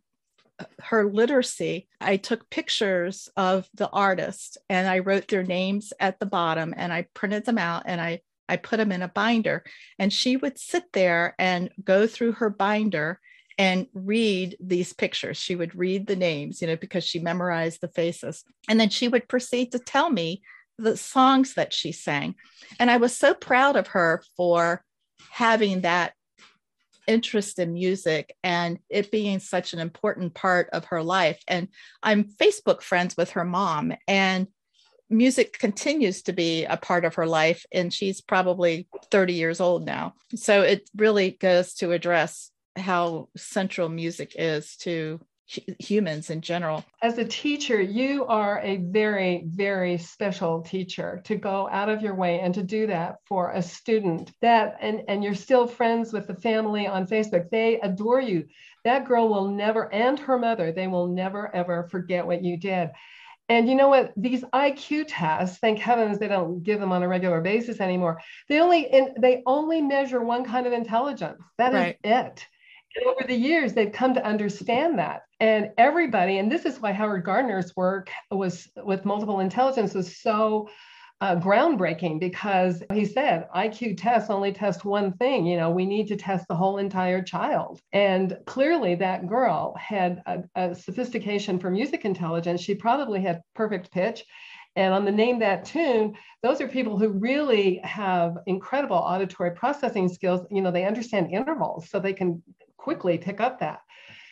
her literacy, I took pictures of the artist and I wrote their names at the bottom and I printed them out and I I put them in a binder and she would sit there and go through her binder and read these pictures. She would read the names, you know, because she memorized the faces. And then she would proceed to tell me the songs that she sang. And I was so proud of her for having that interest in music and it being such an important part of her life. And I'm Facebook friends with her mom, and music continues to be a part of her life. And she's probably 30 years old now. So it really goes to address how central music is to humans in general. As a teacher, you are a very, very special teacher to go out of your way and to do that for a student that, and, and you're still friends with the family on Facebook. They adore you. That girl will never, and her mother, they will never, ever forget what you did. And you know what? These IQ tests, thank heavens they don't give them on a regular basis anymore. They only they only measure one kind of intelligence. That right. is it. Over the years, they've come to understand that. And everybody, and this is why Howard Gardner's work was with multiple intelligence was so uh, groundbreaking because he said IQ tests only test one thing. You know, we need to test the whole entire child. And clearly, that girl had a, a sophistication for music intelligence. She probably had perfect pitch And on the name that tune, those are people who really have incredible auditory processing skills. You know, they understand intervals, so they can quickly pick up that.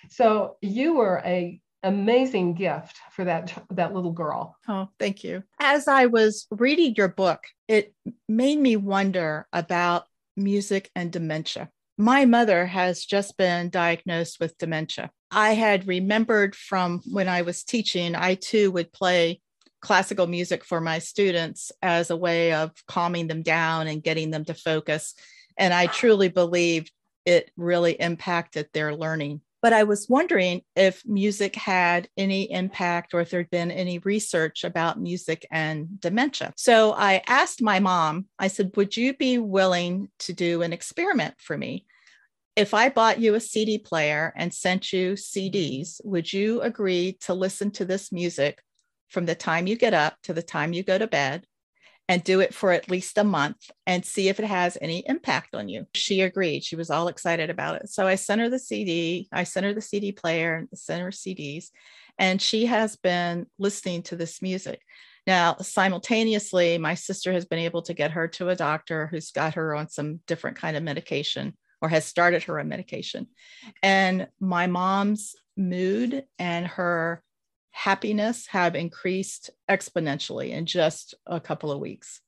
So you were a amazing gift for that that little girl. Oh, thank you. As I was reading your book, it made me wonder about music and dementia. My mother has just been diagnosed with dementia. I had remembered from when I was teaching, I too would play classical music for my students as a way of calming them down and getting them to focus. And I truly believed it really impacted their learning. But I was wondering if music had any impact or if there'd been any research about music and dementia. So I asked my mom, I said, Would you be willing to do an experiment for me? If I bought you a CD player and sent you CDs, would you agree to listen to this music from the time you get up to the time you go to bed and do it for at least a month and see if it has any impact on you. She agreed. She was all excited about it. So I sent her the CD. I sent her the CD player and sent her CDs. And she has been listening to this music. Now, simultaneously, my sister has been able to get her to a doctor who's got her on some different kind of medication or has started her on medication. And my mom's mood and her happiness have increased exponentially in just a couple of weeks.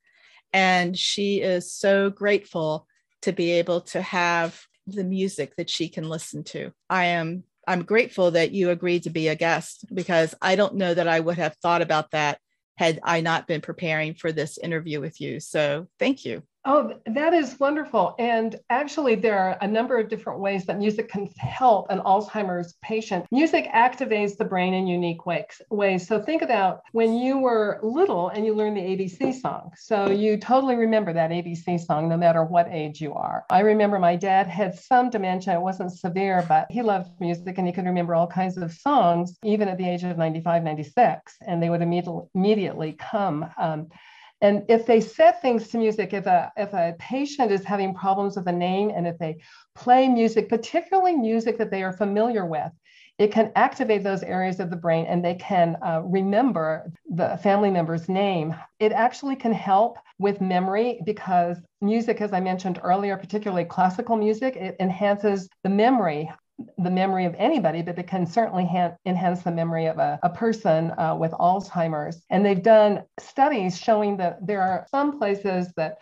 And she is so grateful to be able to have the music that she can listen to. I am I'm grateful that you agreed to be a guest because I don't know that I would have thought about that had I not been preparing for this interview with you. So, thank you. Oh, that is wonderful. And actually, there are a number of different ways that music can help an Alzheimer's patient. Music activates the brain in unique ways. So think about when you were little and you learned the ABC song. So you totally remember that ABC song, no matter what age you are. I remember my dad had some dementia. It wasn't severe, but he loved music and he could remember all kinds of songs, even at the age of 95, 96. And they would immediately, come. Um, and if they set things to music, if a, if a patient is having problems with a name and if they play music, particularly music that they are familiar with, it can activate those areas of the brain and they can uh, remember the family member's name. It actually can help with memory because music, as I mentioned earlier, particularly classical music, it enhances the memory the memory of anybody, but it can certainly ha- enhance the memory of a, a person uh, with Alzheimer's. And they've done studies showing that there are some places that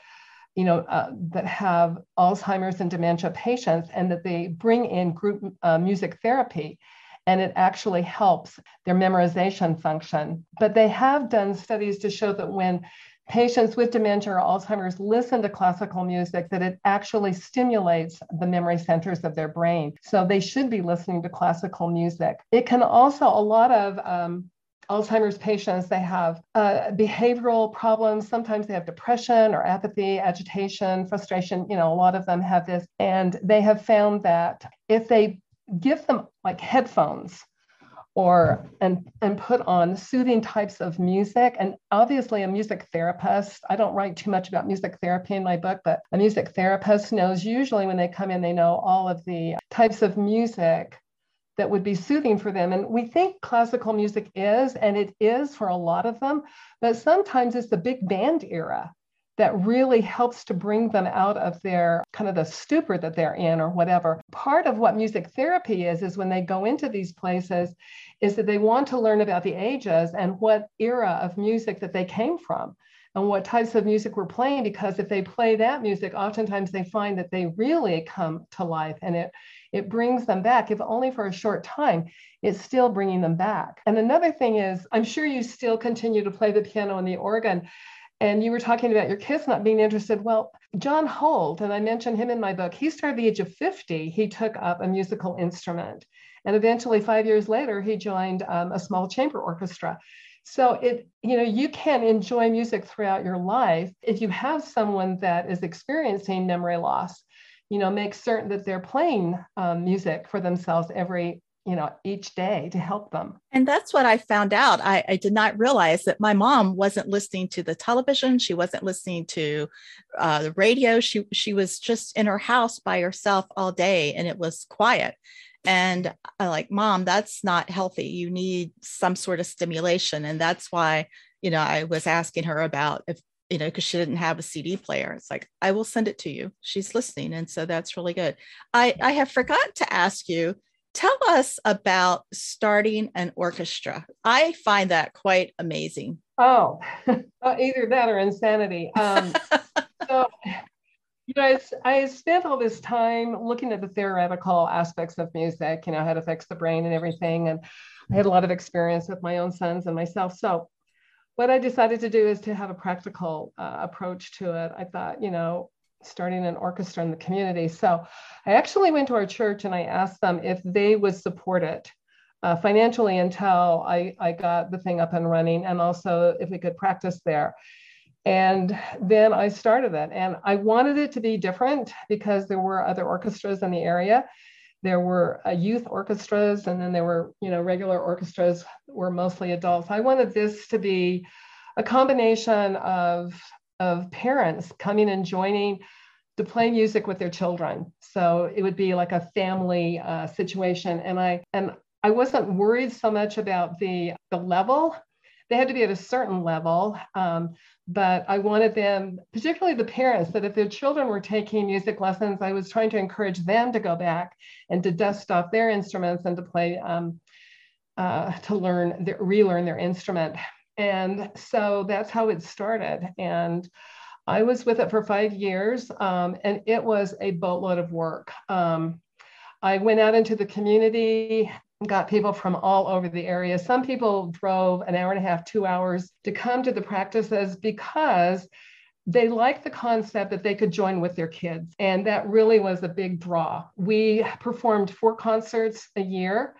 you know, uh, that have Alzheimer's and dementia patients, and that they bring in group uh, music therapy, and it actually helps their memorization function. But they have done studies to show that when patients with dementia or Alzheimer's listen to classical music, that it actually stimulates the memory centers of their brain. So they should be listening to classical music. It can also, a lot of um, Alzheimer's patients, they have uh, behavioral problems. Sometimes they have depression or apathy, agitation, frustration. You know, a lot of them have this. And they have found that if they give them like headphones, or and and put on soothing types of music. And obviously a music therapist i don't write too much about music therapy in my book but a music therapist knows usually when they come in they know all of the types of music that would be soothing for them. And we think classical music is and it is for a lot of them but sometimes it's the big band era that really helps to bring them out of their kind of the stupor that they're in or whatever. Part of what music therapy is, is when they go into these places, is that they want to learn about the ages and what era of music that they came from and what types of music we're playing. Because if they play that music, oftentimes they find that they really come to life and it it brings them back, if only for a short time, it's still bringing them back. And another thing is, I'm sure you still continue to play the piano and the organ. And you were talking about your kids not being interested. Well, John Holt, and I mentioned him in my book, he started at the age of 50. He took up a musical instrument. And eventually, five years later, he joined um, a small chamber orchestra. So it, you know, you can enjoy music throughout your life. If you have someone that is experiencing memory loss, you know, make certain that they're playing um, music for themselves every you know each day to help them and that's what i found out I, I, did not realize that my mom wasn't listening to the television she wasn't listening to uh, the radio she she was just in her house by herself all day and it was quiet and i like mom that's not healthy you need some sort of stimulation and that's why you know, I was asking her about if, you know, because she didn't have a CD player. It's like, I will send it to you. She's listening. And so that's really good. I, I have forgot to ask you, tell us about starting an orchestra. I find that quite amazing. Oh, [LAUGHS] either that or insanity. Um, [LAUGHS] so, you know, I spent all this time looking at the theoretical aspects of music, you know, how it affects the brain and everything. And I had a lot of experience with my own sons and myself. So what I decided to do is to have a practical uh, approach to it. I thought, you know, starting an orchestra in the community. So I actually went to our church and I asked them if they would support it uh, financially until I, I got the thing up and running and also if we could practice there. And then I started it and I wanted it to be different because there were other orchestras in the area. There were uh, youth orchestras and then there were, you know, regular orchestras were mostly adults. I wanted this to be a combination of, of parents coming and joining to play music with their children. So it would be like a family uh, situation. And I and I wasn't worried so much about the the level. They had to be at a certain level, um, but I wanted them, particularly the parents, that if their children were taking music lessons, I was trying to encourage them to go back and to dust off their instruments and to play, um, uh, to learn, their, relearn their instrument. And so that's how it started. And I was with it for five years, um, and it was a boatload of work. Um, I went out into the community, got people from all over the area. Some people drove an hour and a half, two hours to come to the practices because they liked the concept that they could join with their kids. And that really was a big draw. We performed four concerts a year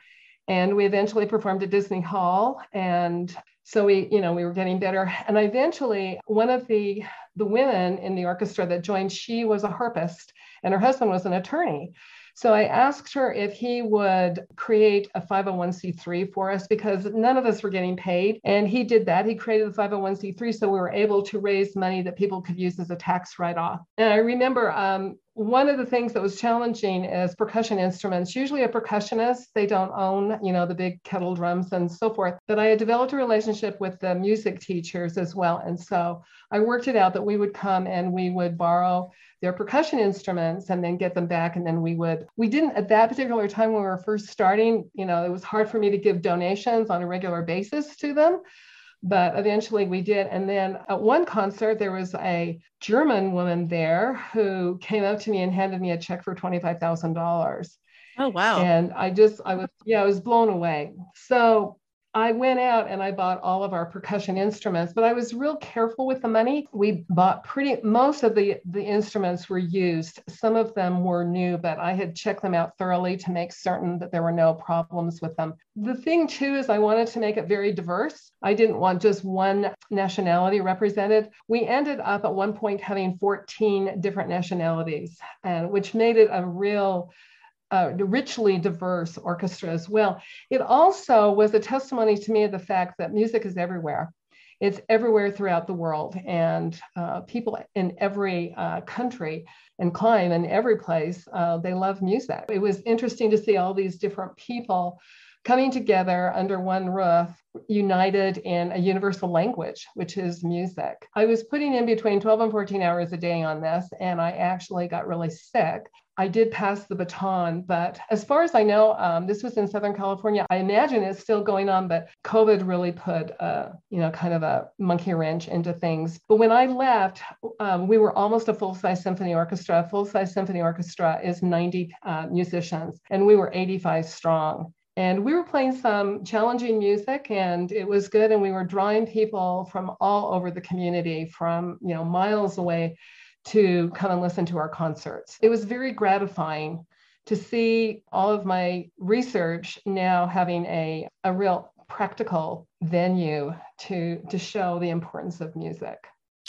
and we eventually performed at Disney Hall. And so we, you know, we were getting better. And eventually one of the the women in the orchestra that joined, she was a harpist and her husband was an attorney. So I asked her if he would create a 501c3 for us because none of us were getting paid. And he did that. He created the 501c3 so we were able to raise money that people could use as a tax write off. And I remember um, one of the things that was challenging is percussion instruments. Usually a percussionist, they don't own, you know, the big kettle drums and so forth. But I had developed a relationship with the music teachers as well. And so I worked it out that we would come and we would borrow their percussion instruments and then get them back and then we would we didn't at that particular time when we were first starting you know it was hard for me to give donations on a regular basis to them but eventually we did. And then at one concert there was a german woman there who came up to me and handed me a check for $25000 oh wow. And i just i was yeah i was blown away. So I went out and I bought all of our percussion instruments, but I was real careful with the money. We bought pretty most of the the instruments were used. Some of them were new, but I had checked them out thoroughly to make certain that there were no problems with them. The thing too is I wanted to make it very diverse. I didn't want just one nationality represented. We ended up at one point having 14 different nationalities, and which made it a real uh, richly diverse orchestra as well. It also was a testimony to me of the fact that music is everywhere. It's everywhere throughout the world, and uh, people in every uh, country and clime in every place, uh, they love music. It was interesting to see all these different people coming together under one roof, united in a universal language, which is music. I was putting in between 12 and 14 hours a day on this, and I actually got really sick. I did pass the baton, but as far as I know, um, this was in Southern California. I imagine it's still going on, but COVID really put, a, you know, kind of a monkey wrench into things. But when I left, um, we were almost a full-size symphony orchestra. A full-size symphony orchestra is 90 uh, musicians, and we were 85 strong. And we were playing some challenging music, and it was good. And we were drawing people from all over the community, from you know miles away to come and listen to our concerts. It was very gratifying to see all of my research now having a, a real practical venue to, to show the importance of music.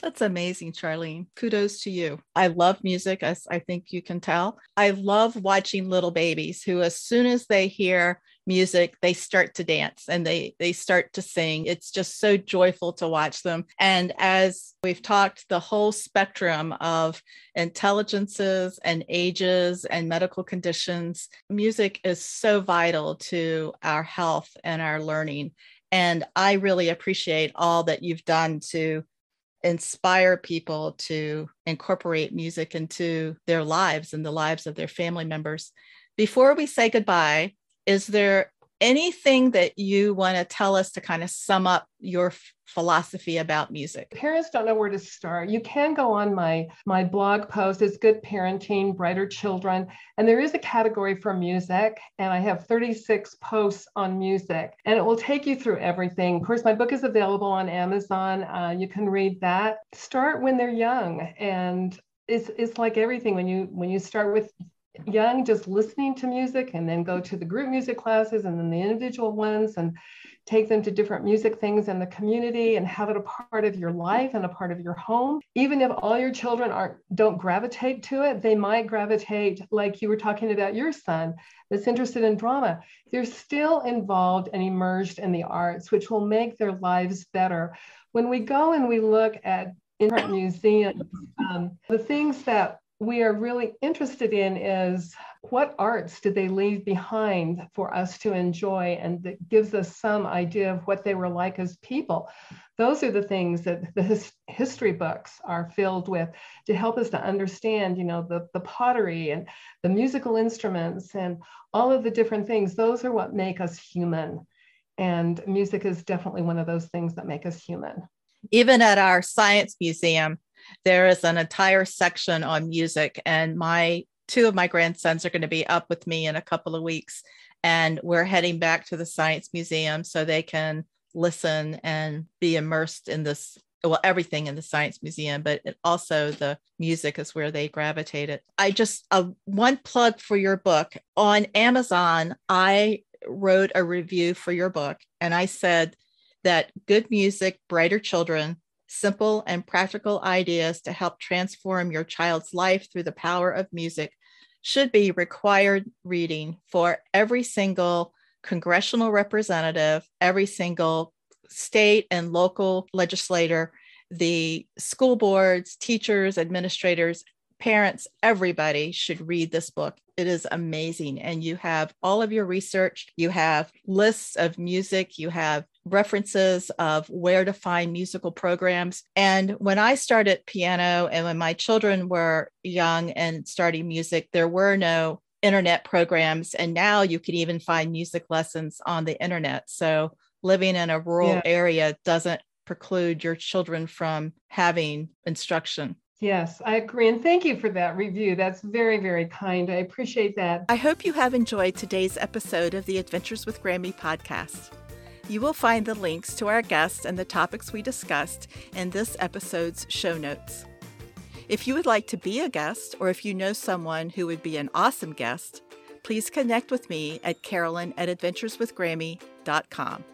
That's amazing, Charlene. Kudos to you. I love music, as I think you can tell. I love watching little babies who, as soon as they hear music they start to dance and they they start to sing. It's just so joyful to watch them. And as we've talked the whole spectrum of intelligences and ages and medical conditions music is so vital to our health and our learning. And I really appreciate all that you've done to inspire people to incorporate music into their lives and the lives of their family members. Before we say goodbye, is there anything that you want to tell us to kind of sum up your philosophy about music? Parents don't know where to start. You can go on my my blog post. It's good parenting brighter children and there is a category for music and i have 36 posts on music and it will take you through everything. Of course my book is available on amazon. Uh, you can read that. Start when they're young and it's, it's like everything when you when you start with young just listening to music and then go to the group music classes and then the individual ones and take them to different music things in the community and have it a part of your life and a part of your home. Even if all your children aren't don't gravitate to it they might gravitate like you were talking about your son that's interested in drama. They're still involved and immersed in the arts which will make their lives better. When we go and we look at different museums um, the things that we are really interested in is what arts did they leave behind for us to enjoy and that gives us some idea of what they were like as people. Those are the things that the his, history books are filled with to help us to understand you know the, the pottery and the musical instruments and all of the different things. Those are what make us human. And music is definitely one of those things that make us human. Even at our science museum there is an entire section on music, and my two of my grandsons are going to be up with me in a couple of weeks, and we're heading back to the Science Museum so they can listen and be immersed in this well everything in the science museum but also the music is where they gravitated i just uh, one plug for your book. On amazon i wrote a review for your book and i said that good music brighter children simple and practical ideas to help transform your child's life through the power of music should be required reading for every single congressional representative, every single state and local legislator, the school boards, teachers, administrators, parents, everybody should read this book. It is amazing. And you have all of your research, you have lists of music, you have references of where to find musical programs. And when I started piano and when my children were young and starting music, there were no internet programs. And now you can even find music lessons on the internet. So living in a rural yeah. area doesn't preclude your children from having instruction. Yes, I agree. And thank you for that review. That's very, very kind. I appreciate that. I hope you have enjoyed today's episode of the Adventures with Grammy podcast. You will find the links to our guests and the topics we discussed in this episode's show notes. If you would like to be a guest, or if you know someone who would be an awesome guest, please connect with me at carolyn at adventureswithgrammy.com.